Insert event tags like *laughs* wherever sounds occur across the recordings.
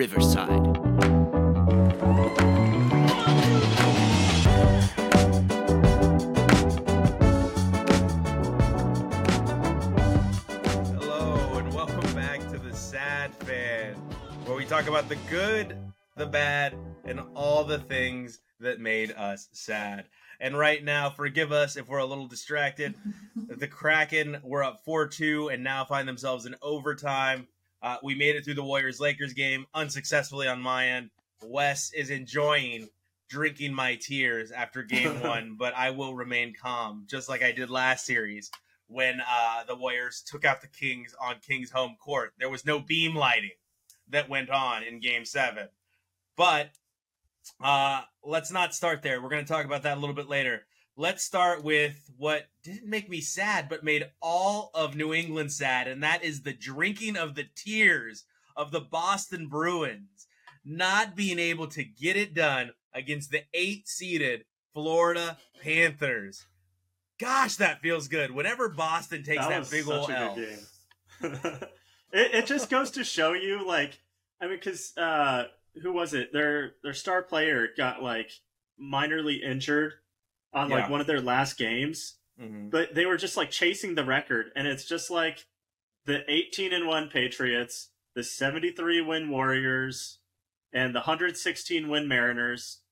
Riverside. Hello, and welcome back to the Sad Fan, where we talk about the good, the bad, and all the things that made us sad. And right now, forgive us if we're a little distracted. *laughs* the Kraken were up 4 2 and now find themselves in overtime. Uh, we made it through the Warriors Lakers game unsuccessfully on my end. Wes is enjoying drinking my tears after game *laughs* one, but I will remain calm, just like I did last series when uh, the Warriors took out the Kings on Kings home court. There was no beam lighting that went on in game seven. But uh, let's not start there. We're going to talk about that a little bit later. Let's start with what didn't make me sad, but made all of New England sad, and that is the drinking of the tears of the Boston Bruins not being able to get it done against the eight seeded Florida Panthers. Gosh, that feels good. Whenever Boston takes that, was big old L. game. *laughs* it, it just goes to show you, like, I mean, because uh, who was it? Their their star player got like minorly injured on Yeah. like one of their last games, Mhm. but they were just like chasing the record, and it's just like the 18 and one Patriots, the 73 win Warriors, and the 116 win Mariners.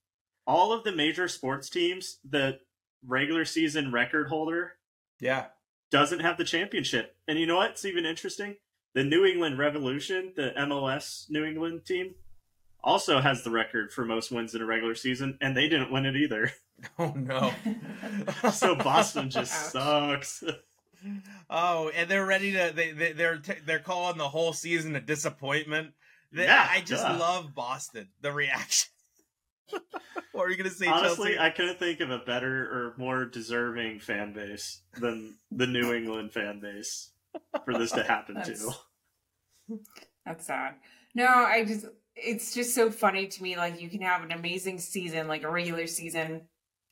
All of the major sports teams, the regular season record holder Yeah. doesn't have the championship. And you know what's even interesting? The New England Revolution, the MLS New England team, also has the record for most wins in a regular season, and they didn't win it either. *laughs* Oh no. *laughs* So Boston *laughs* just Ouch. sucks. Oh, and they're ready to they, they they're t- they're calling the whole season a disappointment. They, Yeah, I just duh. love Boston. The reaction. what are you gonna say, Honestly, Chelsea? I couldn't think of a better or more deserving fan base than the New England fan base for this to happen to. That's- That's sad. No, I just it's just so funny to me. Like you can have an amazing season, like a regular season,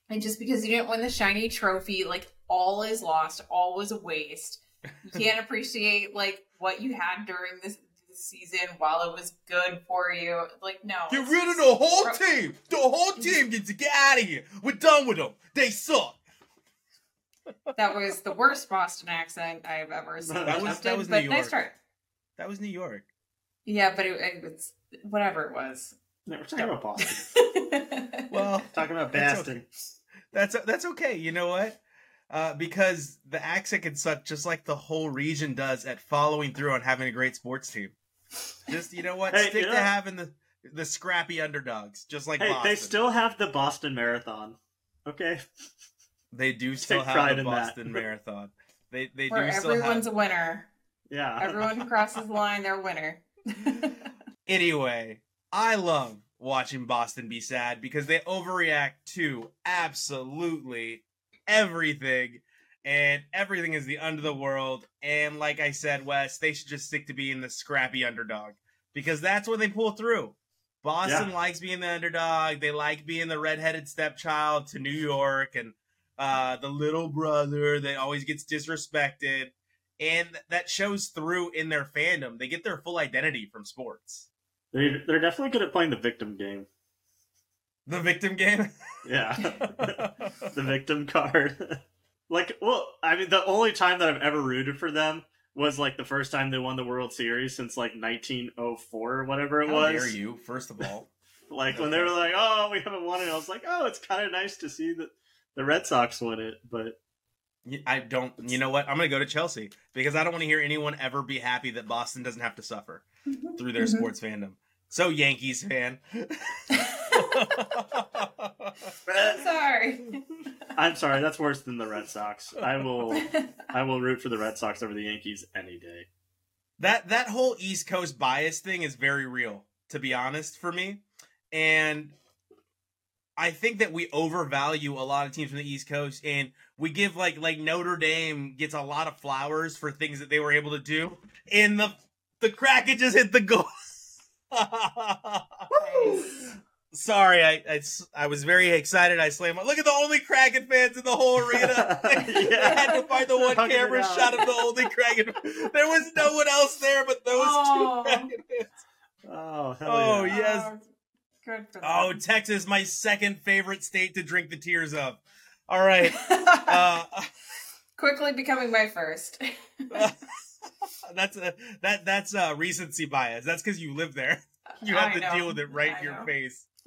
and just because you didn't win the shiny trophy, like all is lost, all was a waste. You *laughs* can't appreciate like what you had during this, this season while it was good for you. Like no, Get it's rid of the whole Bro- team. The whole mm-hmm. team gets to get out of here. We're done with them. They suck. That was the worst Boston accent I've ever seen. That was- that attempted, was but New nice York. try. That was New York. Yeah, but it, it was whatever it was. No, we're talking about Boston. *laughs* Well, talking about That's Boston. That's that's okay. You know what? Uh, because the accent can suck just like the whole region does at following through on having a great sports team. Just you know what? Hey, Stick you to having the the scrappy underdogs, just like Hey, Boston. they still have the Boston Marathon. Okay. They do still take have the in that. Boston Marathon. They they Where do still everyone's have. a winner. Yeah. Everyone crosses the line, they're a winner. *laughs* Anyway, I love watching Boston be sad because they overreact to absolutely everything. And everything is the end of the world. And like I said, Wes, they should just stick to being the scrappy underdog because that's when they pull through. Boston Yeah. likes being the underdog. They like being the redheaded stepchild to New York and uh, the little brother that always gets disrespected. And that shows through in their fandom. They get their full identity from sports. They they're definitely good at playing the victim game. The victim game. Yeah. *laughs* the victim card. like, well, I mean, the only time that I've ever rooted for them was like the first time they won the World Series since like 1904 or whatever it How was. dare you? First of all, *laughs* Like when they were like, "Oh, we haven't won it," I was like, "Oh, it's kind of nice to see that the Red Sox won it." But I don't. You know what? I'm gonna go to Chelsea because I don't want to hear anyone ever be happy that Boston doesn't have to suffer *laughs* through their Mhm. sports fandom. So Yankees fan. *laughs* Sorry. I'm sorry, that's worse than the Red Sox. I will, I will root for the Red Sox over the Yankees any day. that that whole East Coast bias thing is very real, to be honest, for me. And I think that we overvalue a lot of teams from the East Coast, and we give like like Notre Dame gets a lot of flowers for things that they were able to do, and the the Kraken just hit the goal. *laughs* Sorry, I I was very excited. I slammed. Look at the only Kraken fans in the whole arena. *laughs* yeah. I had to find the one Hugging camera shot of the only Kraken. There was no one else there but those Oh. two Kraken fans. Oh, hell Oh, yeah. yes. Oh, good for them. Oh, Texas, my second favorite state to drink the tears of. All right. *laughs* Uh, Quickly becoming my first. *laughs* that's a that that's a recency bias. That's because you live there. *laughs* You have I to know. deal with it right I in your know. face. *laughs*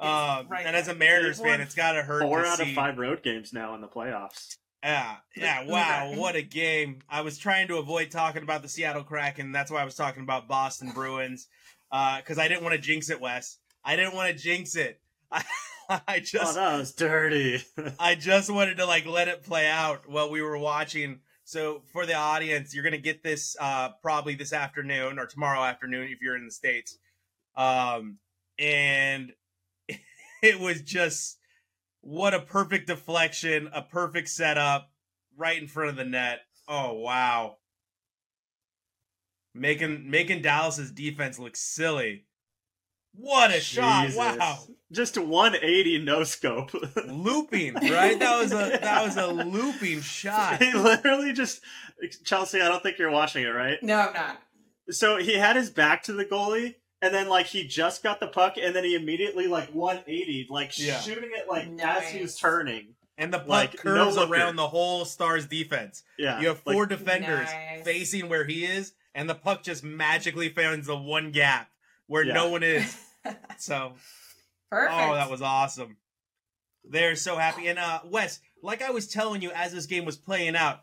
Um, right and as a. Mariners fan, it's got to hurt. Four to out of five road games now in the playoffs. Yeah, yeah. Wow, what a game! I was trying to avoid talking about the Seattle Kraken. That's why I was talking about Boston Bruins because I didn't want to jinx it, Wes. I didn't want to jinx it. I, I Oh, just that was dirty. I just wanted to like let it play out while we were watching. So for the audience, you're gonna get this uh, probably this afternoon or tomorrow afternoon if you're in the states. Um, and *laughs* it was just what a perfect deflection, a perfect setup right in front of the net. Oh wow, making making Dallas's defense look silly. What a shot! Wow Just 180 no scope. looping, right? That was a that was a looping shot. he literally just Chelsea. I don't think you're watching it, right? no, I'm not. So he had his back to the goalie, and then like he just got the puck, and then he immediately like 180, like Yeah. shooting it like as he was turning. And the puck Like, curves no around the whole Stars defense. Yeah, You have like, four defenders Nice. facing where he is, and the puck just magically finds the one gap where Yeah. no one is. *laughs* So, Perfect. oh, that was awesome. They're so happy. And uh Wes, like I was telling you as this game was playing out,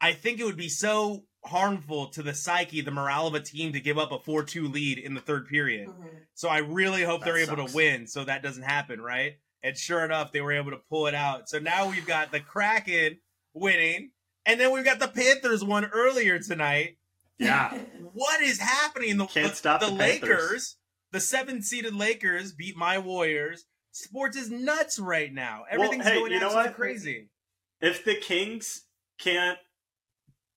I think it would be so harmful to the psyche, the morale of a team to give up a 4-2 lead in the third period. Mhm. So I really hope That they're able to win so that doesn't happen, right? And sure enough, they were able to pull it out. So now we've got the Kraken winning, and then we've got the Panthers one earlier tonight. Yeah. *laughs* What is happening? The, Can't stop the, the Panthers. Lakers, the seven seeded Lakers beat my Warriors. Sports is nuts right now. Everything's hey, going you know absolutely what? crazy. If the Kings can't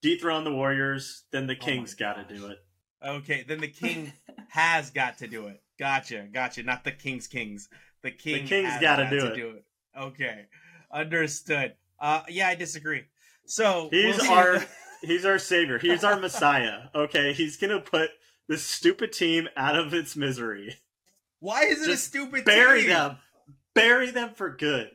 dethrone the Warriors, then the Oh Kings my got to do it. Okay, then the *laughs* king has got to do it. Gotcha, gotcha. Not the King's Kings. The king The Kings has gotta got do to it. do it. Okay, understood. Uh, yeah, I disagree. So He's we'll our *laughs* he's our savior. He's our messiah. Okay, he's gonna put this stupid team out of its misery. Why is it a stupid Bury team? them. Bury them for good.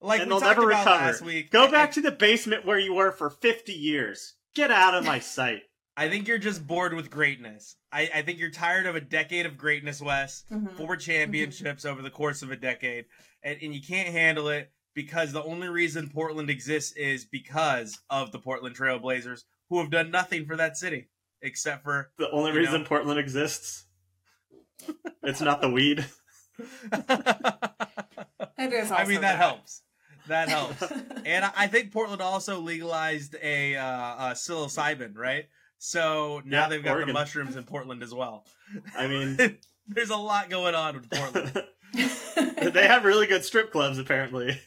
Like and we they'll talked never about recover. last week. Go I- back to the basement where you were for 50 years. Get out of my *laughs* sight. I think you're just bored with greatness. I, I think you're tired of a decade of greatness, Wes. Mhm. Four championships over the course of a decade, and, and you can't handle it because the only reason Portland exists is because of the Portland Trailblazers, who have done nothing for that city except for. The only reason know? Portland exists. It's not the weed. It is. I mean, also that helps. That helps. *laughs* helps. And I- I think Portland also legalized a uh, uh, psilocybin, right? So now Yeah, they've got Oregon. the mushrooms in Portland as well. I mean, *laughs* There's a lot going on with Portland. *laughs* they have really good strip clubs apparently.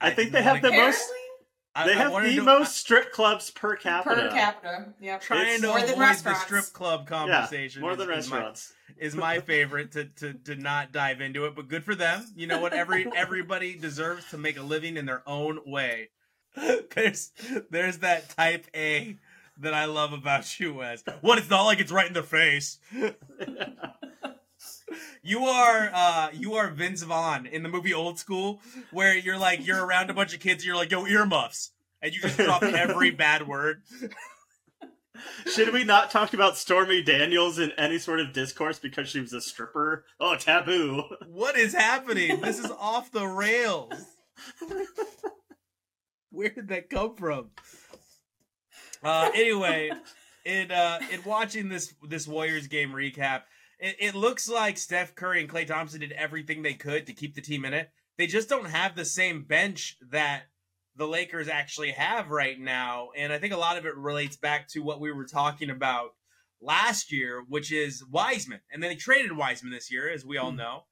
I think they have the Apparently- most- I- they I have wanted the to- most strip clubs per capita. per capita. yeah. trying It's to more avoid than the restaurants. strip club Yeah, conversation. more is- than is my- restaurants. is my *laughs* favorite to, to to not dive into it, but good for them. You know what? Every everybody deserves to make a living in their own way. *laughs* There's there's that type A that I love about you, Wes. What? It's not like it's right in their face. *laughs* You are uh you are Vince Vaughn in the movie Old School, where you're like you're around a bunch of kids, and you're like yo earmuffs, and you just drop *laughs* every bad word. Should we not talk about Stormy Daniels in any sort of discourse because she was a stripper? Oh, taboo. What is happening? This is off the rails. Where did that come from? Uh, anyway, in uh, in watching this this Warriors game recap, it, it looks like Steph Curry and Klay Thompson did everything they could to keep the team in it. They just don't have the same bench that the Lakers actually have right now, and I think a lot of it relates back to what we were talking about last year, which is Wiseman. And then they traded Wiseman this year, as we all hmm. know,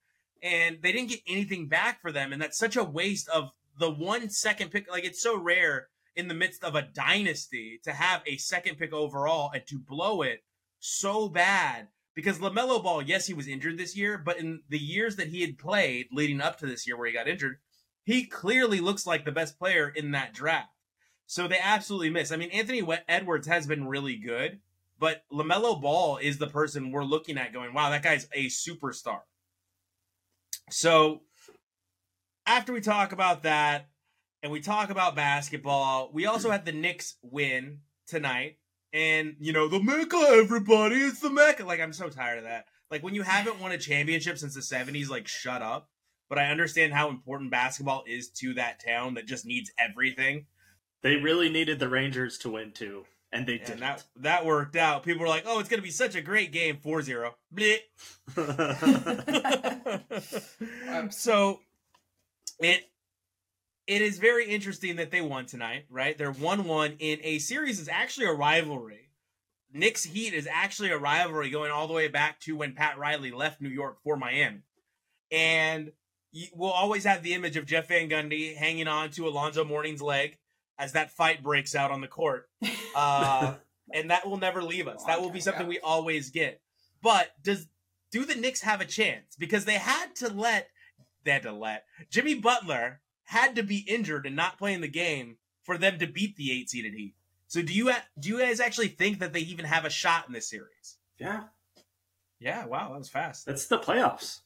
and they didn't get anything back for them, and that's such a waste of the one second pick. Like it's so rare in the midst of a dynasty to have a second pick overall and to blow it so bad. Because LaMelo Ball, yes, he was injured this year, but in the years that he had played leading up to this year where he got injured, he clearly looks like the best player in that draft. So they absolutely miss. I mean, Anthony Edwards has been really good, but LaMelo Ball is the person we're looking at going, wow, that guy's a superstar. So after we talk about that and we talk about basketball, we also *clears throat* had the Knicks win tonight. And, you know, the Mecca, everybody, it's the Mecca. Like, I'm so tired of that. Like, when you haven't won a championship since the 70s, like, shut up. But I understand how important basketball is to that town that just needs everything. They really needed the Rangers to win, too. And they did. And that, that worked out. People were like, oh, it's going to be such a great game 4 0. *laughs* *laughs* *laughs* so it it is very interesting that they won tonight, right? They're 1 1 in a series that's actually a rivalry. Knicks Heat is actually a rivalry going all the way back to when Pat Riley left New York for Miami. And we'll always have the image of Jeff Van Gundy hanging on to Alonzo Mourning's leg as that fight breaks out on the court. *laughs* Uh, and that will never leave us. That will be something we always get. But does do the Knicks have a chance? Because they had to let they had to let Jimmy Butler had to be injured and not playing the game for them to beat the eight seeded Heat. So do you do you guys actually think that they even have a shot in this series? Yeah. Yeah. Wow, that was fast. It's the playoffs.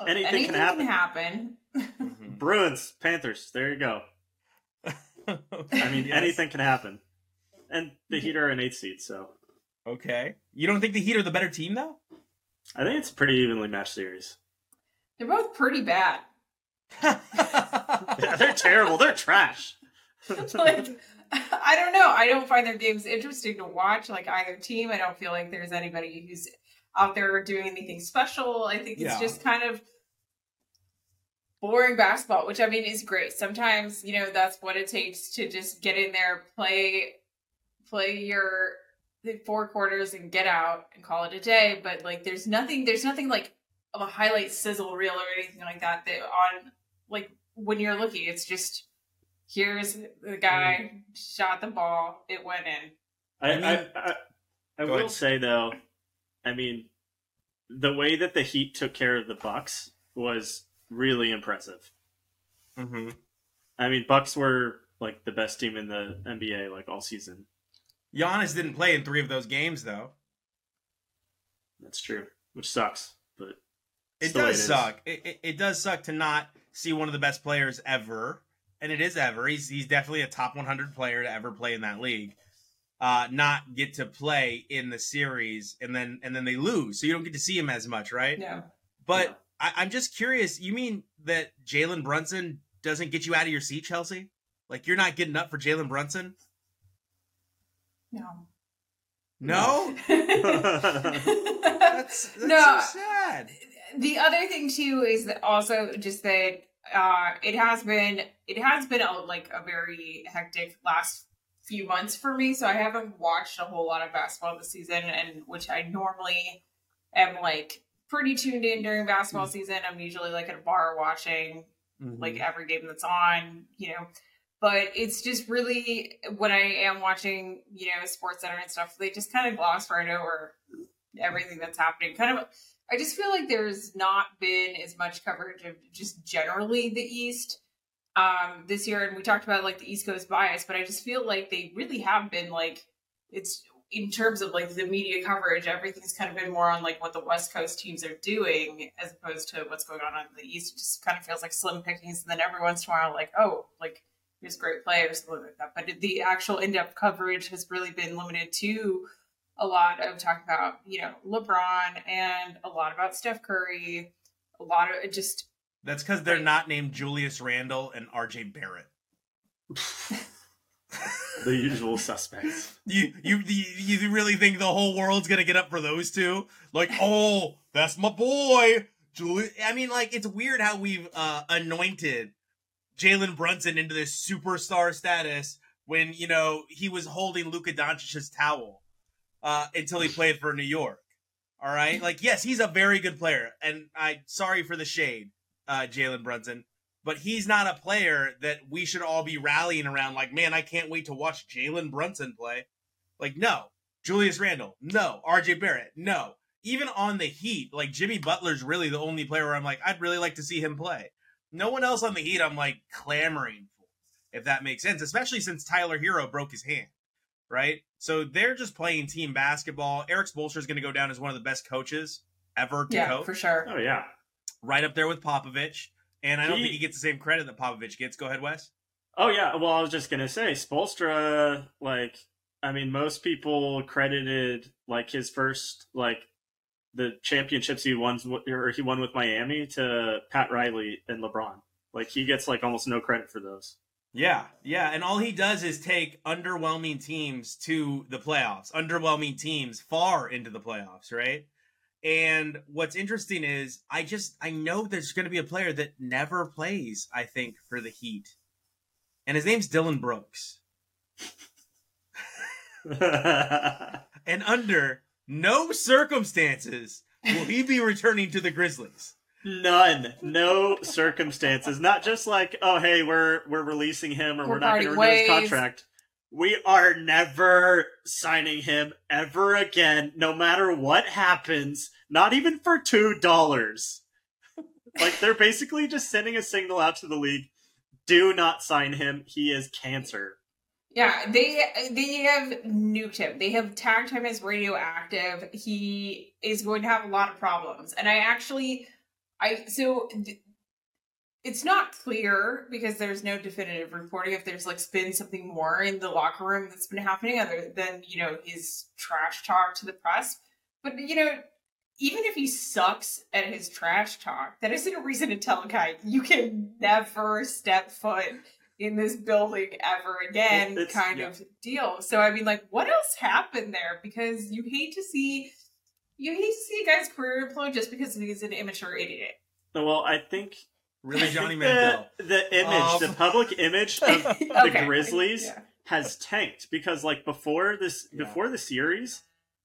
Anything, Anything can happen. Can happen. mm-hmm. *laughs* Bruins, Panthers. There you go. *laughs* I mean, yes. anything can happen. And the Heat are an eight seed, so. Okay. You don't think the Heat are the better team, though? I think it's a pretty evenly matched series. They're both pretty bad. Yeah, they're terrible. They're trash. *laughs* like, I don't know. I don't find their games interesting to watch, like either team. I don't feel like there's anybody who's out there doing anything special. I think it's yeah. just kind of boring basketball, which I mean is great. Sometimes, you know, that's what it takes to just get in there, play play your the four quarters and get out and call it a day. But like there's nothing there's nothing like of a highlight sizzle reel or anything like that that on like when you're looking, it's just here's the guy mm. shot the ball, it went in. I I, I, I, I will ahead. say though, I mean, the way that the Heat took care of the Bucks was really impressive. Mm-hmm. I mean, Bucks were like the best team in the NBA like all season. Giannis didn't play in three of those games though. That's true, which sucks, but it does it suck. It, it, it, does suck to not see one of the best players ever, and it is ever. He's he's definitely a top 100 player to ever play in that league. Uh, not get to play in the series, and then and then they lose, so you don't get to see him as much, right? Yeah. But yeah. I, I'm just curious. You mean that Jalen Brunson doesn't get you out of your seat, Chelsea? Like you're not getting up for Jalen Brunson? No. No. *laughs* *laughs* that's, that's no. so sad the other thing too is that also just that uh, it has been it has been a, like a very hectic last few months for me. So I haven't watched a whole lot of basketball this season, and which I normally am like pretty tuned in during basketball mm-hmm. season. I'm usually like at a bar watching mm-hmm. like every game that's on, you know. But it's just really when I am watching, you know, Sports Center and stuff, they just kind of gloss right over everything that's happening. Kind of I just feel like there's not been as much coverage of just generally the East um, this year, and we talked about like the East Coast bias, but I just feel like they really have been like it's in terms of like the media coverage, everything's kind of been more on like what the West Coast teams are doing as opposed to what's going on on the East. It just kind of feels like slim pickings, and then every once in a while, like oh, like here's great players, something like that. But the actual in-depth coverage has really been limited to a lot of talk about, you know, LeBron and a lot about Steph Curry, a lot of just. That's because they're like, not named Julius Randle and RJ Barrett. *laughs* the usual suspects. You, you you really think the whole world's gonna get up for those two? Like, *laughs* oh, that's my boy, Julius. I mean, like, it's weird how we've uh, anointed Jalen Brunson into this superstar status when you know he was holding Luka Doncic's towel uh, until he played for New York. All right, like yes, he's a very good player, and I sorry for the shade, uh, Jalen Brunson, but he's not a player that we should all be rallying around. Like, man, I can't wait to watch Jalen Brunson play. Like, no, Julius Randle, no, R.J. Barrett, no. Even on the Heat, like Jimmy Butler's really the only player where I'm like, I'd really like to see him play. No one else on the Heat, I'm like clamoring for, if that makes sense, especially since Tyler Herro broke his hand. Right? So they're just playing team basketball. Erik Spoelstra is going to go down as one of the best coaches ever to yeah, coach, for sure. Oh yeah. right up there with Popovich. And I don't He- think he gets the same credit that Popovich gets. Go ahead, Wes. Oh yeah. Well, I was just gonna say Spoelstra. Like, I mean, most people credited like his first like the championships he won or he won with Miami to Pat Riley and LeBron. Like he gets like almost no credit for those. Yeah, yeah, and all he does is take underwhelming teams to the playoffs, underwhelming teams far into the playoffs, right? And what's interesting is I just I know there's going to be a player that never plays, I think, for the Heat. And his name's Dillon Brooks. *laughs* And under no circumstances will he be returning to the Grizzlies. None, no circumstances. Not just like, oh hey, we're we're releasing him or We're we're, not going to parting renew his contract. We are never signing him ever again, no matter what happens. Not even for two dollars. like they're basically just sending a signal out to the league: do not sign him. He is cancer. Yeah, they they have nuked him. They have tagged him as radioactive. He is going to have a lot of problems. And I actually, I so th- it's not clear because there's no definitive reporting if there's like been something more in the locker room that's been happening other than you know his trash talk to the press. But you know, even if he sucks at his trash talk, that isn't a reason to tell a guy you can never step foot in this building ever again Well, kind yeah. of deal. So I mean like what else happened there? Because you hate to see you hate to see a guy's career implode just because he's an immature idiot. Well, I think Really, Johnny think Mandel. The, the image, Um, the public image *laughs* of the Okay. Grizzlies Yeah. has tanked because like before this Yeah. before the series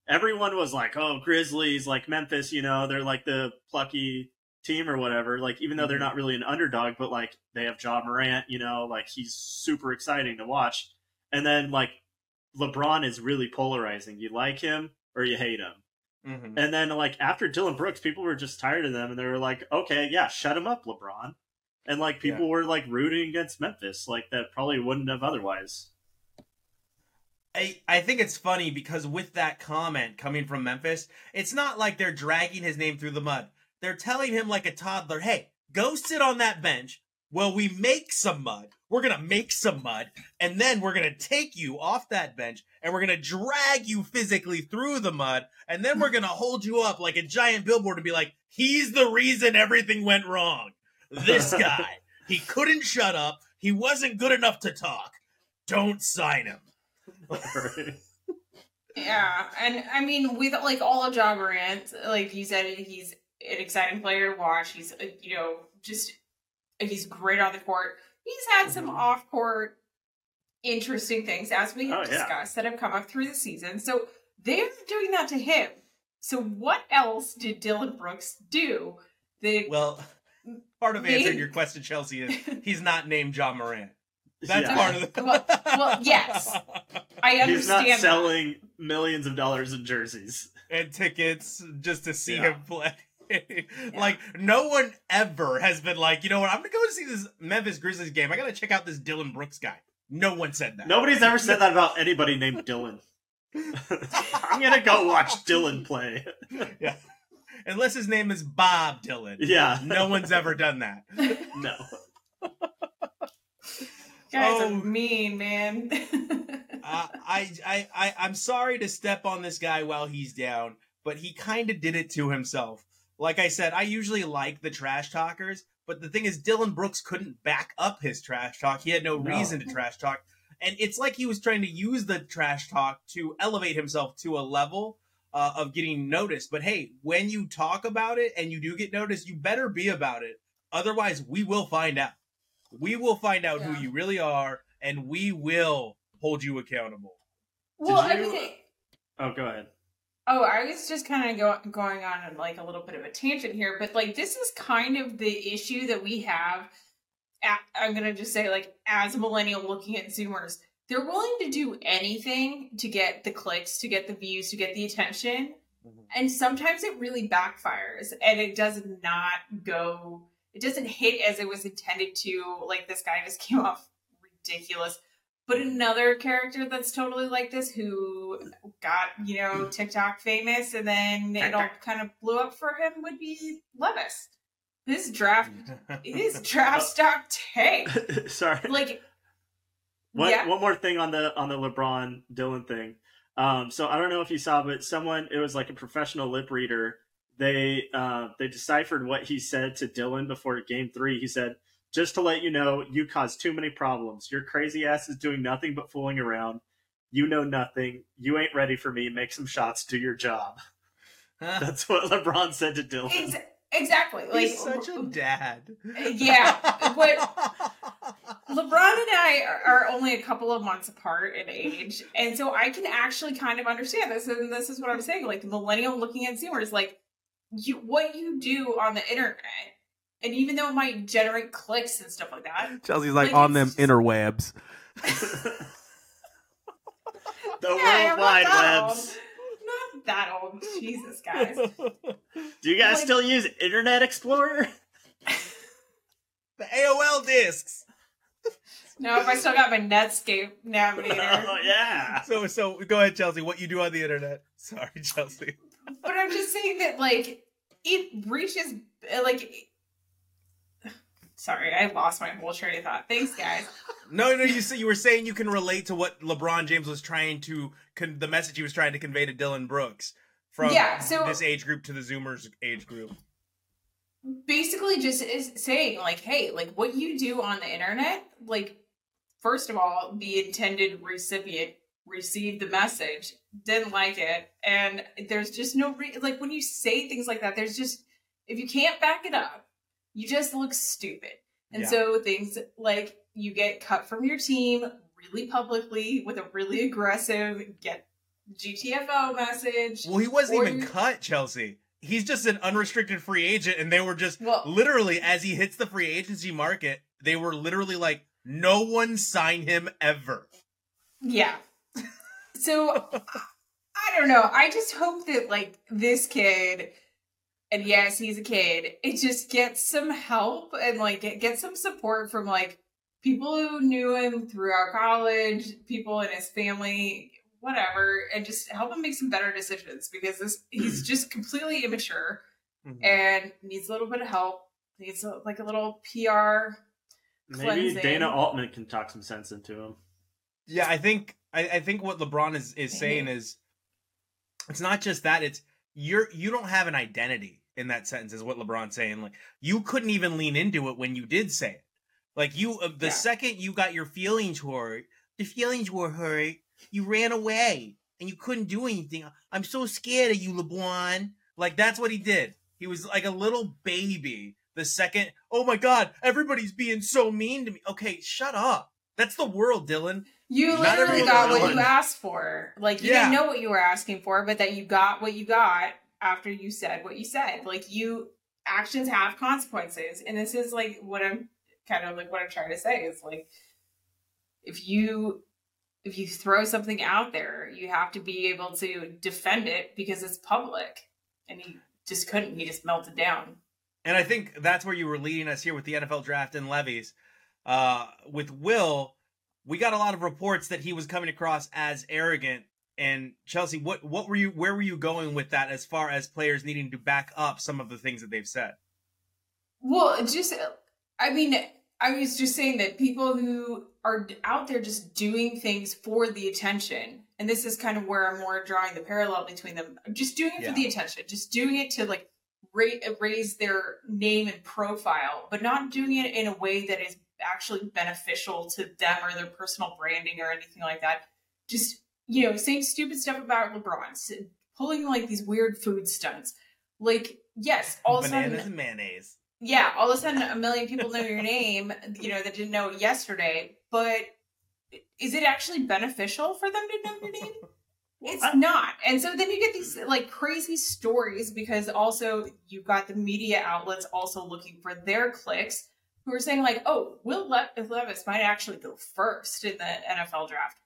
everyone was like oh grizzlies like memphis you know they're like the plucky team or whatever like even though they're Mhm. not really an underdog but like they have ja morant you know like he's super exciting to watch and then like lebron is really polarizing you like him or you hate him Mhm. and then like after dillon brooks people were just tired of them and they were like okay yeah shut him up lebron and like people were like rooting against memphis like that probably wouldn't have otherwise I, I think it's funny because with that comment coming from Memphis, it's not like they're dragging his name through the mud. They're telling him like a toddler, hey, go sit on that bench while we make some mud. We're going to make some mud, and then we're going to take you off that bench, and we're going to drag you physically through the mud, and then we're going to hold you up like a giant billboard and be like, he's the reason everything went wrong. This *laughs* guy, he couldn't shut up. He wasn't good enough to talk. Don't sign him. Yeah, and I mean, with like all of Ja Morant, like you said, he's an exciting player to watch. He's uh, you know just he's great on the court. He's had some Mhm. off court interesting things as we have Oh, yeah. discussed that have come up through the season. So they're doing that to him. So what else did Dillon Brooks do? That Well, part of They- answering your question, Chelsea, is *laughs* he's not named Ja Morant. That's Yeah. part of the. Well- well, *laughs* yes. I understand. He's understand. not that. selling millions of dollars in jerseys. and tickets just to see Yeah. him play. *laughs* like no one ever has been like, you know what? I'm gonna go see this Memphis Grizzlies game. I gotta check out this Dillon Brooks guy. No one said that. Nobody's ever said that about anybody named *laughs* Dylan. *laughs* I'm gonna go watch Dylan play. yeah. Unless his name is Bob Dylan. Yeah. No one's ever done that. No. Guys Oh. are mean, man. uh, I, I, I, I'm sorry to step on this guy while he's down, but he kind of did it to himself. Like I said, I usually like the trash talkers, but the thing is, Dillon Brooks couldn't back up his trash talk. He had no, No. reason to trash talk. And it's like he was trying to use the trash talk to elevate himself to a level uh, of getting noticed. But hey, when you talk about it and you do get noticed, you better be about it. Otherwise, we will find out. We will find out Yeah. who you really are, and we will hold you accountable. well, I you- mean, Oh, go ahead. Oh, I was just kind of go- going on like a little bit of a tangent here, but like this is kind of the issue that we have. At, I'm gonna just say, like, as a millennial looking at Zoomers, they're willing to do anything to get the clicks, to get the views, to get the attention, mm-hmm. and sometimes it really backfires, and it does not go. It doesn't hit as it was intended to. Like this guy just *laughs* came off ridiculous. But another character that's totally like this who got, you know, TikTok famous and then it all kind of blew up for him would be Levis. His draft *laughs* his draft stock tank. *laughs* Sorry. Like One, yeah. one more thing on the on the LeBron Dillon thing. Um, so I don't know if you saw, but someone it was like a professional lip reader. They uh, they deciphered what he said to Dillon before Game Three. He said, "Just to let you know, you caused too many problems. Your crazy ass is doing nothing but fooling around. You know nothing. You ain't ready for me. Make some shots. Do your job." *laughs* That's what LeBron said to Dillon. ex- exactly. Like He's such a dad. *laughs* Yeah, but *laughs* LeBron and I are, are only a couple of months apart in age, and so I can actually kind of understand this. And this is what I'm saying: like the millennial looking at Zoomers, like you, what you do on the internet, and even though it might generate clicks and stuff like that, Chelsea's like, Like, on them just- interwebs. *laughs* the Yeah, World I'm Wide that Webs. not that old. Jesus, guys. Do you guys Like- still use Internet Explorer? The AOL discs. No, if I still got my Netscape *laughs* navigator. oh yeah. So so go ahead, Chelsea. What you do on the internet? Sorry, Chelsea. but I'm just saying that like it reaches like. Sorry, I lost my whole train of thought. Thanks, guys. *laughs* No, no, you say you were saying you can relate to what LeBron James was trying to con- the message he was trying to convey to Dillon Brooks from Yeah, so- this age group to the Zoomers age group. Basically, just is saying like, hey, like what you do on the internet, like first of all, the intended recipient received the message, didn't like it, and there's just no re- like when you say things like that, there's just if you can't back it up, you just look stupid. And Yeah. so things like you get cut from your team really publicly with a really aggressive get GTFO message. Well, he wasn't Or even cut, Chelsea. He's just an unrestricted free agent, and they were just Well- literally as he hits the free agency market, they were literally like, "No one sign him ever." Yeah. So *laughs* I don't know. I just hope that like this kid, and yes, he's a kid, it just gets some help and like get, get some support from like people who knew him throughout college, people in his family, whatever, and just help him make some better decisions because this he's *clears throat* just completely immature mm-hmm. and needs a little bit of help. Needs a, like a little PR. Maybe Cleansing. Dana Altman can talk some sense into him. Yeah, I think I, I think what LeBron is is saying is it's not just that it's you're you don't have an identity in that sentence is what LeBron's saying. Like you couldn't even lean into it when you did say it. Like you uh, the Yeah. second you got your feelings hurt, the feelings were hurt, you ran away and you couldn't do anything. I'm so scared of you, LeBron. Like that's what he did. He was like a little baby. The second, oh my god, everybody's being so mean to me. Okay, shut up. That's the world, Dillon. You literally got what you asked for. Like you Yeah. didn't know what you were asking for, but that you got what you got after you said what you said. Like you actions have consequences. And this is like what I'm kind of like what I'm trying to say is like if you if you throw something out there, you have to be able to defend it because it's public. And he just couldn't. He just melted down. And I think that's where you were leading us here with the NFL draft and Levis. Uh, with Will, we got a lot of reports that he was coming across as arrogant. And Chelsea, what what were you where were you going with that as far as players needing to back up some of the things that they've said? Well, just I mean, I was just saying that people who are out there just doing things for the attention, and this is kind of where I'm more drawing the parallel between them. Just doing it Yeah. for the attention, just doing it to like ra- raise their name and profile, but not doing it in a way that is actually beneficial to them or their personal branding or anything like that. Just you know, saying stupid stuff about LeBron, pulling like these weird food stunts. Like, yes, all of a Bananas sudden and mayonnaise. yeah, all of a sudden a million people know your name, you know, that didn't know it yesterday, but is it actually beneficial for them to know your name? *laughs* It's I- not. And so then you get these like crazy stories because also you've got the media outlets also looking for their clicks who are saying like, "Oh, Will Le- Levis might actually go first in the NFL draft."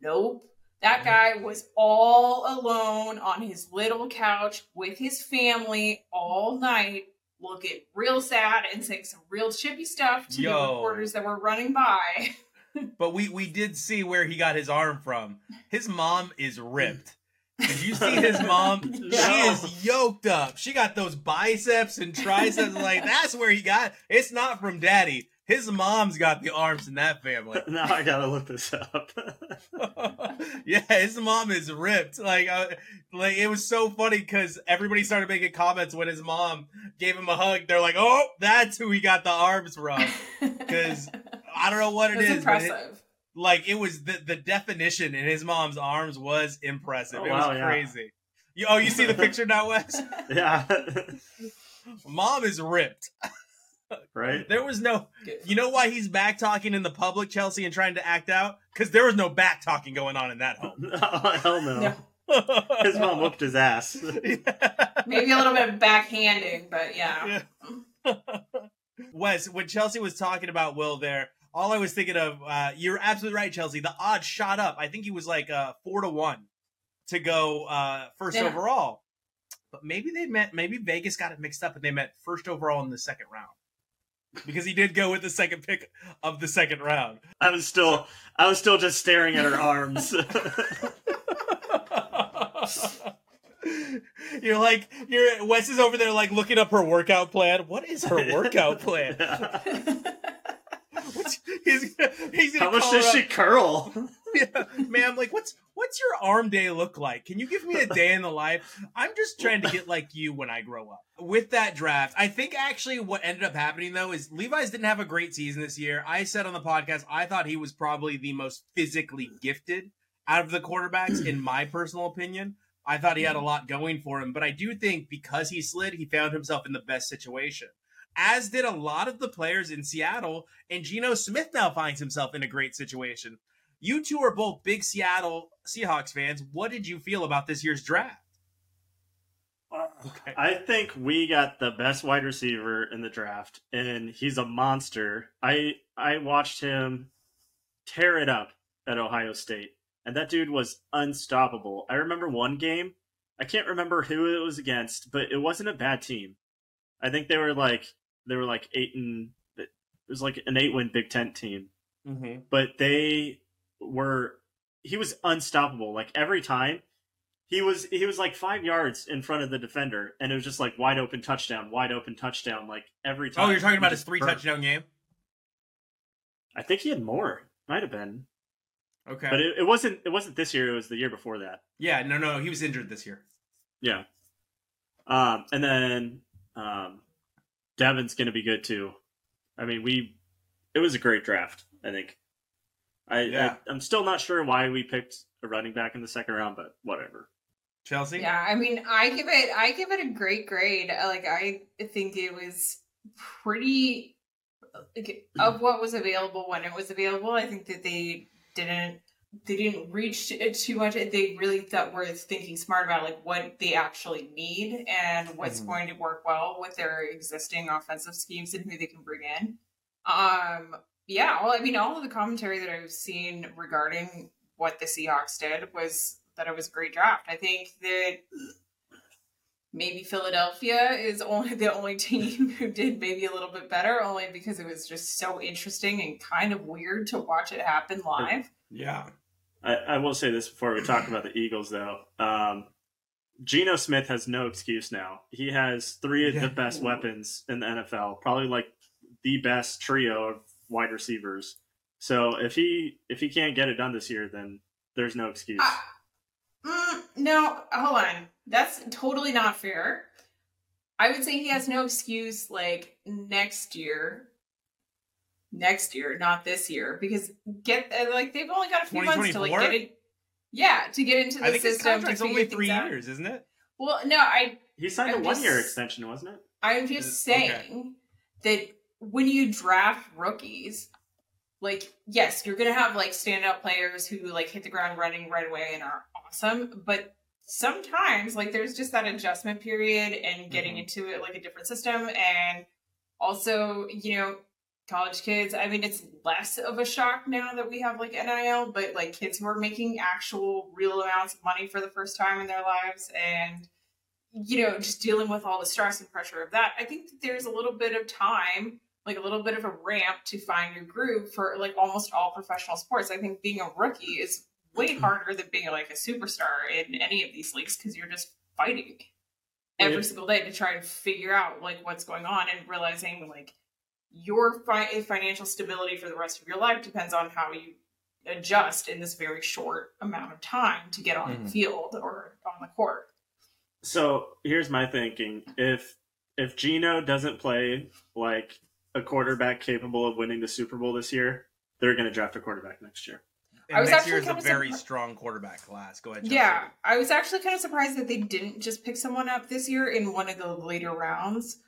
Nope. That guy was all alone on his little couch with his family all night, looking real sad and saying some real chippy stuff to the reporters that were running by. *laughs* but we we did see where he got his arm from. His mom is ripped. Did you see his *laughs* mom? She is yoked up. She got those biceps and triceps. Like that's where he got. It's not from daddy. His mom's got the arms in that family. *laughs* now I gotta look this up. *laughs* yeah, his mom is ripped. Like, uh, like it was so funny because everybody started making comments when his mom gave him a hug. They're like, "Oh, that's who he got the arms from." *laughs* Because I don't know what it That's is, but it- impressive. like it was the the definition in his mom's arms was impressive. Oh, it was yeah. crazy. You, oh, you see the picture now, Wes? yeah, Mom is ripped. Right. There was no. You know why he's back talking in the public, Chelsea, and trying to act out? Because there was no back talking going on in that home. *laughs* oh, hell no. No. *laughs* His mom whooped his ass. *laughs* Maybe a little bit of backhanding, but yeah. Wes, when Chelsea was talking about Will there, all I was thinking of, uh, you're absolutely right, Chelsea. The odds shot up. I think he was like uh, four to one to go uh, first Yeah. overall. But maybe they meant maybe Vegas got it mixed up and they meant first overall in the second round. Because he did go with the second pick of the second round. I was still, I was still just staring at her arms. *laughs* you're like you're Wes is over there like looking up her workout plan. What is her workout plan? *laughs* He's gonna, he's gonna How much does she curl? *laughs* yeah, ma'am, like what's what's your arm day look like? Can you give me a day in the life? I'm just trying to get like you when I grow up. With that draft, I think actually what ended up happening though is Levis didn't have a great season this year. I said on the podcast I thought he was probably the most physically gifted out of the quarterbacks in *clears throat* my personal opinion. I thought he had a mm-hmm. lot going for him, but I do think because he slid, he found himself in the best situation. As did a lot of the players in Seattle, and Geno Smith now finds himself in a great situation. You two are both big Seattle Seahawks fans. What did you feel about this year's draft? Uh, okay. I think we got the best wide receiver in the draft, and he's a monster. I I watched him tear it up at Ohio State, and that dude was unstoppable. I remember one game. I can't remember who it was against, but it wasn't a bad team. I think they were like they were like eight and it was like an eight win Big Ten team, Mm-hmm. but they were he was unstoppable. Like every time he was he was like five yards in front of the defender, and it was just like wide open touchdown, wide open touchdown. Like every time. Oh, you're talking about his three burned. touchdown game? I think he had more. Might have been, Okay. but it, it wasn't. It wasn't this year. It was the year before that. yeah, no, no, he was injured this year. Yeah. Um, and then um, Devin's going to be good too. I mean, we. It was a great draft. I think. I, Yeah. I I'm still not sure why we picked a running back in the second round, but whatever. Chelsea? Yeah, I mean, I give it, I give it a great grade. Like, I think it was pretty like, of what was available when it was available. I think that they didn't, they didn't reach it too much. They really thought were thinking smart about like what they actually need and what's Mhm. going to work well with their existing offensive schemes and who they can bring in. Um, yeah, well, I mean, all of the commentary that I've seen regarding what the Seahawks did was that it was a great draft. I think that maybe Philadelphia is *laughs* only the only team *laughs* who did maybe a little bit better, only because it was just so interesting and kind of weird to watch it happen live. Yeah. I, I will say this before we talk about the Eagles, though. Um, Geno Smith has no excuse now. He has three of Yeah. the best weapons in the NFL, probably like the best trio of wide receivers. So if he if he can't get it done this year, then there's no excuse. Ah, mm, no, hold on. That's totally not fair. I would say he has no excuse like next year. Next year, not this year, because get uh, like they've only got a few months to like get it. Yeah, to get into the I think his system. contract's to only three things out. years, isn't it? Well, no, I he signed I'm a one year just- extension, wasn't it? I'm just Is- okay. saying that when you draft rookies, like yes, you're gonna have like standout players who like hit the ground running right away and are awesome, but sometimes like there's just that adjustment period and getting Mhm. into it like a different system and also, you know, college kids, I mean it's less of a shock now that we have like NIL, but like kids who are making actual real amounts of money for the first time in their lives and you know, just dealing with all the stress and pressure of that. I think that there's a little bit of time like a little bit of a ramp to find your groove for like almost all professional sports. I think being a rookie is way Mm-hmm. harder than being like a superstar in any of these leagues because you're just fighting every Yeah. single day to try and figure out like what's going on and realizing like your fi- financial stability for the rest of your life depends on how you adjust in this very short amount of time to get on Mhm. the field or on the court. So here's my thinking: if if Geno doesn't play like a quarterback capable of winning the Super Bowl this year, they're going to draft a quarterback next year. And I was next year is a very surpri- strong quarterback class. Go ahead. Chelsea. Yeah, I was actually kind of surprised that they didn't just pick someone up this year in one of the later rounds,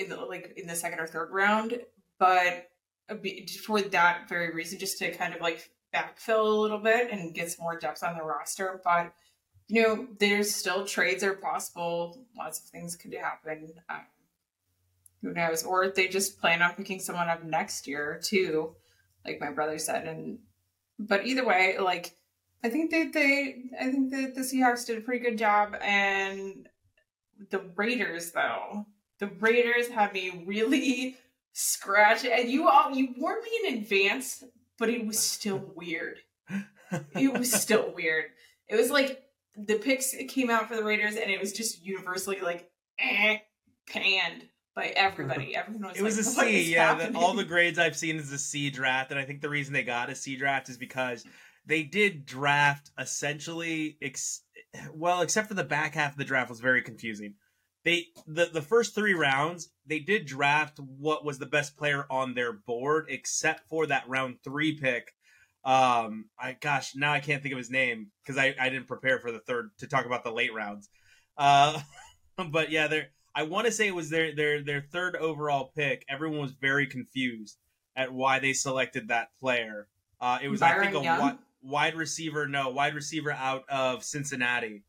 in the like in the second or third round. But for that very reason, just to kind of like backfill a little bit and get some more depth on the roster. But you know, there's still trades are possible. Lots of things could happen. Um, who knows? Or they just plan on picking someone up next year too, like my brother said. And but either way, like I think that they, I think that the Seahawks did a pretty good job, and the Raiders, though, the Raiders had me really *laughs* scratch. And you all, you warned me in advance, but it was still *laughs* weird. It was still weird. It was like the picks came out for the Raiders, and it was just universally like eh, panned by everybody. *laughs* Everyone was It was like, a "What is C, yeah. The, all the grades I've seen is a C draft, and I think the reason they got a C draft is because they did draft essentially, ex- well, except for the back half of the draft was very confusing. They the the first three rounds they did draft what was the best player on their board, except for that round three pick. Um, I gosh, now I can't think of his name because I I didn't prepare for the third to talk about the late rounds. Uh, *laughs* but yeah, they're I want to say it was their their their third overall pick. Everyone was very confused at why they selected that player. Uh, it was I think a Young? wi- wide receiver, no wide receiver out of Cincinnati,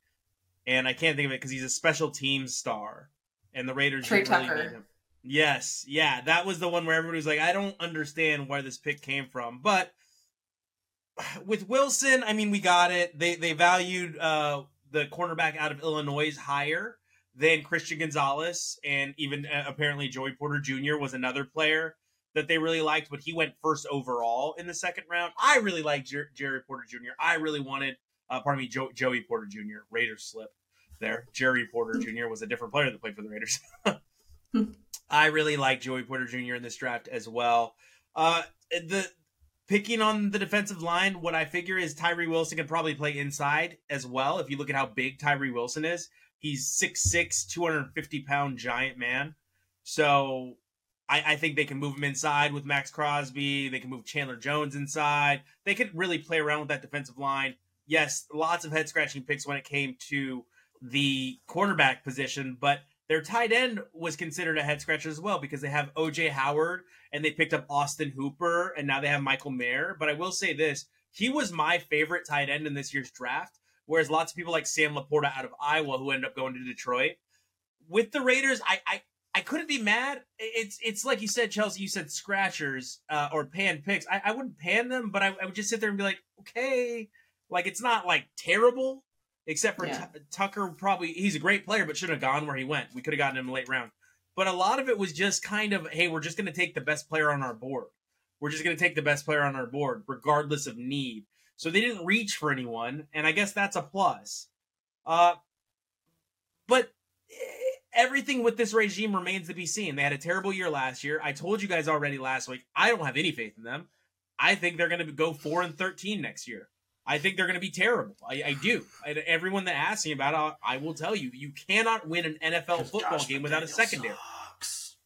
and I can't think of it because he's a special teams star, and the Raiders Tre really Tucker. need him. Yes, yeah, that was the one where everybody was like, I don't understand where this pick came from, but with Wilson, I mean, we got it. They they valued uh, the cornerback out of Illinois higher than Christian Gonzalez, and even uh, apparently Joey Porter Jr. was another player that they really liked, but he went first overall in the second round. I really liked Jer- Jerry Porter Jr. I really wanted, uh, pardon me, jo- Joey Porter Jr. Raiders slip there. Jerry Porter Jr. was a different player that played for the Raiders. *laughs* I really like Joey Porter Jr. in this draft as well. Uh, the picking on the defensive line, what I figure is Tyree Wilson can probably play inside as well. If you look at how big Tyree Wilson is, he's 6'6, 250 pound giant man. So I, I think they can move him inside with Maxx Crosby. They can move Chandler Jones inside. They could really play around with that defensive line. Yes, lots of head scratching picks when it came to the quarterback position, but their tight end was considered a head scratcher as well because they have OJ Howard and they picked up Austin Hooper and now they have Michael Mayer. But I will say this he was my favorite tight end in this year's draft, whereas lots of people like Sam LaPorta out of Iowa who ended up going to Detroit. With the Raiders, I, I I couldn't be mad. It's it's like you said, Chelsea. You said scratchers uh, or pan picks. I, I wouldn't pan them, but I, I would just sit there and be like, okay, like it's not like terrible, except for Yeah. Tu- Tucker. Probably he's a great player, but shouldn't have gone where he went. We could have gotten him late round. But a lot of it was just kind of, hey, we're just going to take the best player on our board. We're just going to take the best player on our board, regardless of need. So they didn't reach for anyone, and I guess that's a plus. Uh, but eh, everything with this regime remains to be seen. They had a terrible year last year. I told you guys already last week. I don't have any faith in them. I think they're going to go four and thirteen next year. I think they're going to be terrible. I, I do. I, everyone that asks me about it, I will tell you, you cannot win an NFL football Josh game without a secondary. sucks.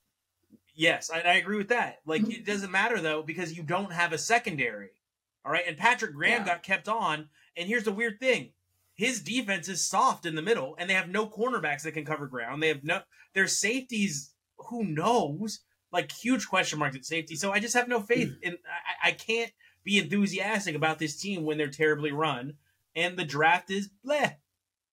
Yes, I, I agree with that. Like it doesn't matter though because you don't have a secondary. All right, and Patrick Graham Yeah. got kept on. And here's the weird thing: his defense is soft in the middle, and they have no cornerbacks that can cover ground. They have no their safeties. Who knows? Like huge question marks at safety. So I just have no faith, hmm. and I, I can't be enthusiastic about this team when they're terribly run. And the draft is bleh.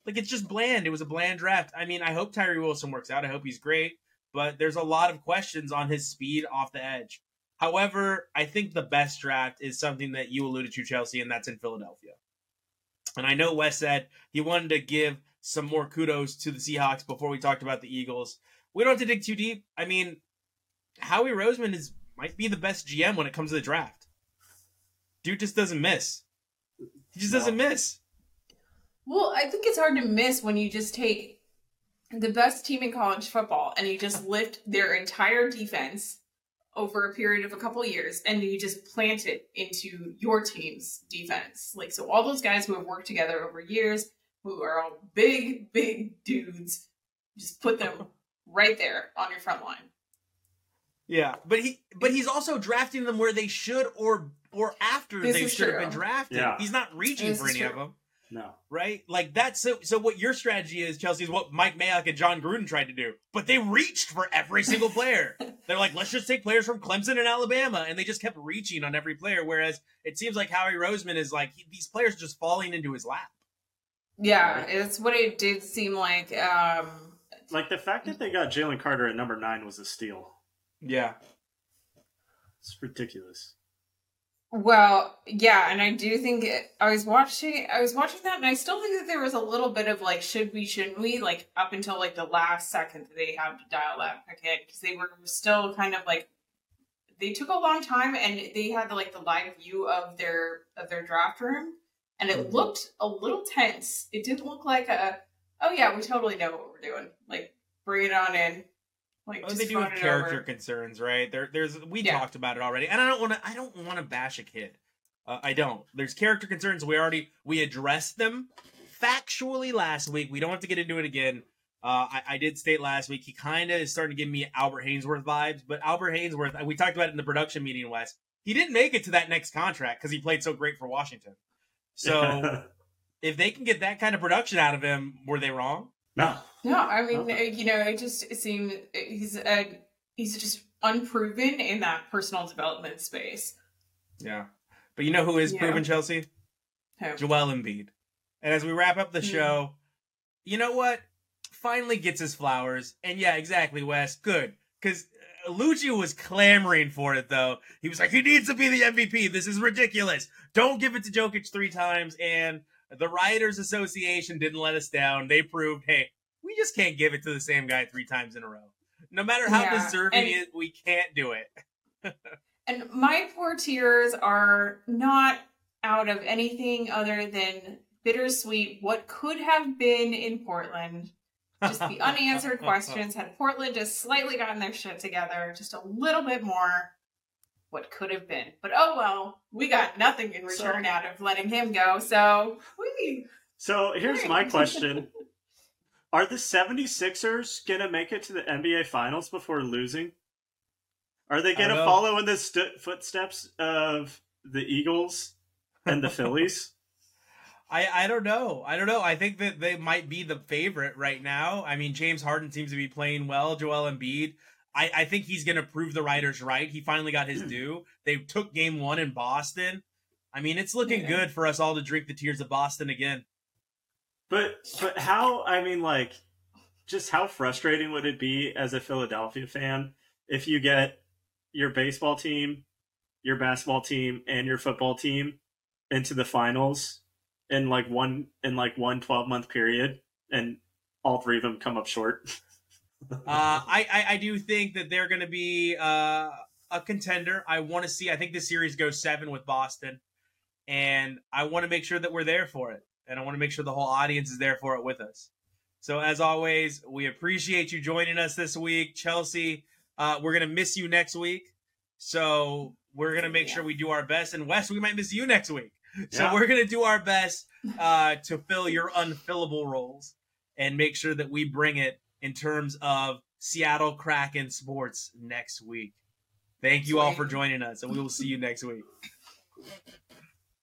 Like it's just bland. It was a bland draft. I mean, I hope Tyree Wilson works out. I hope he's great but there's a lot of questions on his speed off the edge. However, I think the best draft is something that you alluded to, Chelsea, and that's in Philadelphia. And I know Wes said he wanted to give some more kudos to the Seahawks before we talked about the Eagles. We don't have to dig too deep. I mean, Howie Roseman is might be the best GM when it comes to the draft. Dude just doesn't miss. He just doesn't miss. Well, I think it's hard to miss when you just take the best team in college football and you just lift their entire defense over a period of a couple years and you just plant it into your team's defense. Like so all those guys who have worked together over years, who are all big, big dudes, just put them *laughs* right there on your front line. Yeah, but he but he's also drafting them where they should or or after This they is should have been drafted. Yeah. He's not reaching This for is any of them, No. right? Like that's so. So what your strategy is, Chelsea, is what Mike Mayock and Jon Gruden tried to do, but they reached for every single *laughs* player. They're like, let's just take players from Clemson and Alabama, and they just kept reaching on every player. Whereas it seems like Howie Roseman is like he, these players just falling into his lap. Yeah, it's what it did seem like. Um Like the fact that they got Jalen Carter at number nine was a steal. Yeah, It's ridiculous. Well, yeah, and I do think it, I was watching I was watching that and I still think that there was a little bit of like should we shouldn't we like up until like the last second that they had to dial that in because they were still kind of like they took a long time and they had like the live view of their of their draft room and it Mhm. looked a little tense. It didn't look like a oh yeah, we totally know what we're doing. Like bring it on in. Like What just they do with character over. concerns, right? There, there's we Yeah. talked about it already, and I don't want to. I don't want to bash a kid. Uh, I don't. There's character concerns. We already we addressed them factually last week. We don't have to get into it again. Uh, I, I did state last week he kind of is starting to give me Albert Haynesworth vibes, but Albert Haynesworth, we talked about it in the production meeting, Wes. He didn't make it to that next contract because he played so great for Washington. So *laughs* if they can get that kind of production out of him, were they wrong? no. No, I mean, Okay. uh, you know, it just seems he's uh, he's just unproven in that personal development space. Yeah. But you know who is Yeah. proven, Chelsea? Who? Joel Embiid. And as we wrap up the Hmm. show, you know what? Finally gets his flowers. And yeah, exactly, Wes. Good. Because Lucci was clamoring for it, though. He was like, he needs to be the MVP. This is ridiculous. Don't give it to Jokic three times. And the Writers Association didn't let us down. They proved, hey, we just can't give it to the same guy three times in a row. No matter how Yeah, deserving and- he we can't do it. *laughs* And my poor tears are not out of anything other than bittersweet. What could have been in Portland? Just the unanswered *laughs* questions. Had Portland just slightly gotten their shit together, just a little bit more. What could have been? But oh well, we got nothing in So- return out of letting him go. So we So here's my *laughs* question. Are the 76ers going to make it to the NBA Finals before losing? Are they going to follow in the st- footsteps of the Eagles and the Phillies? *laughs* I, I don't know. I don't know. I think that they might be the favorite right now. I mean, James Harden seems to be playing well. Joel Embiid. I, I think he's going to prove the writers right. He finally got his hmm. due. They took game one in Boston. I mean, it's looking Yeah. good for us all to drink the tears of Boston again. But but how I mean like just how frustrating would it be as a Philadelphia fan if you get your baseball team, your basketball team and your football team into the finals in like one in like one 12 month period and all three of them come up short. *laughs* Uh, I, I, I do think that they're going to be uh, a contender. I want to see. I think this series goes seven with Boston, and I want to make sure that we're there for it, and I want to make sure the whole audience is there for it with us. So as always, we appreciate you joining us this week, Chelsea. Uh, we're gonna miss you next week, so we're gonna make Yeah. sure we do our best. And Wes, we might miss you next week, so Yeah. we're gonna do our best uh, to fill your unfillable roles and make sure that we bring it in terms of Seattle Kraken sports next week. Thank you all for joining us, and we will see you next week. *laughs*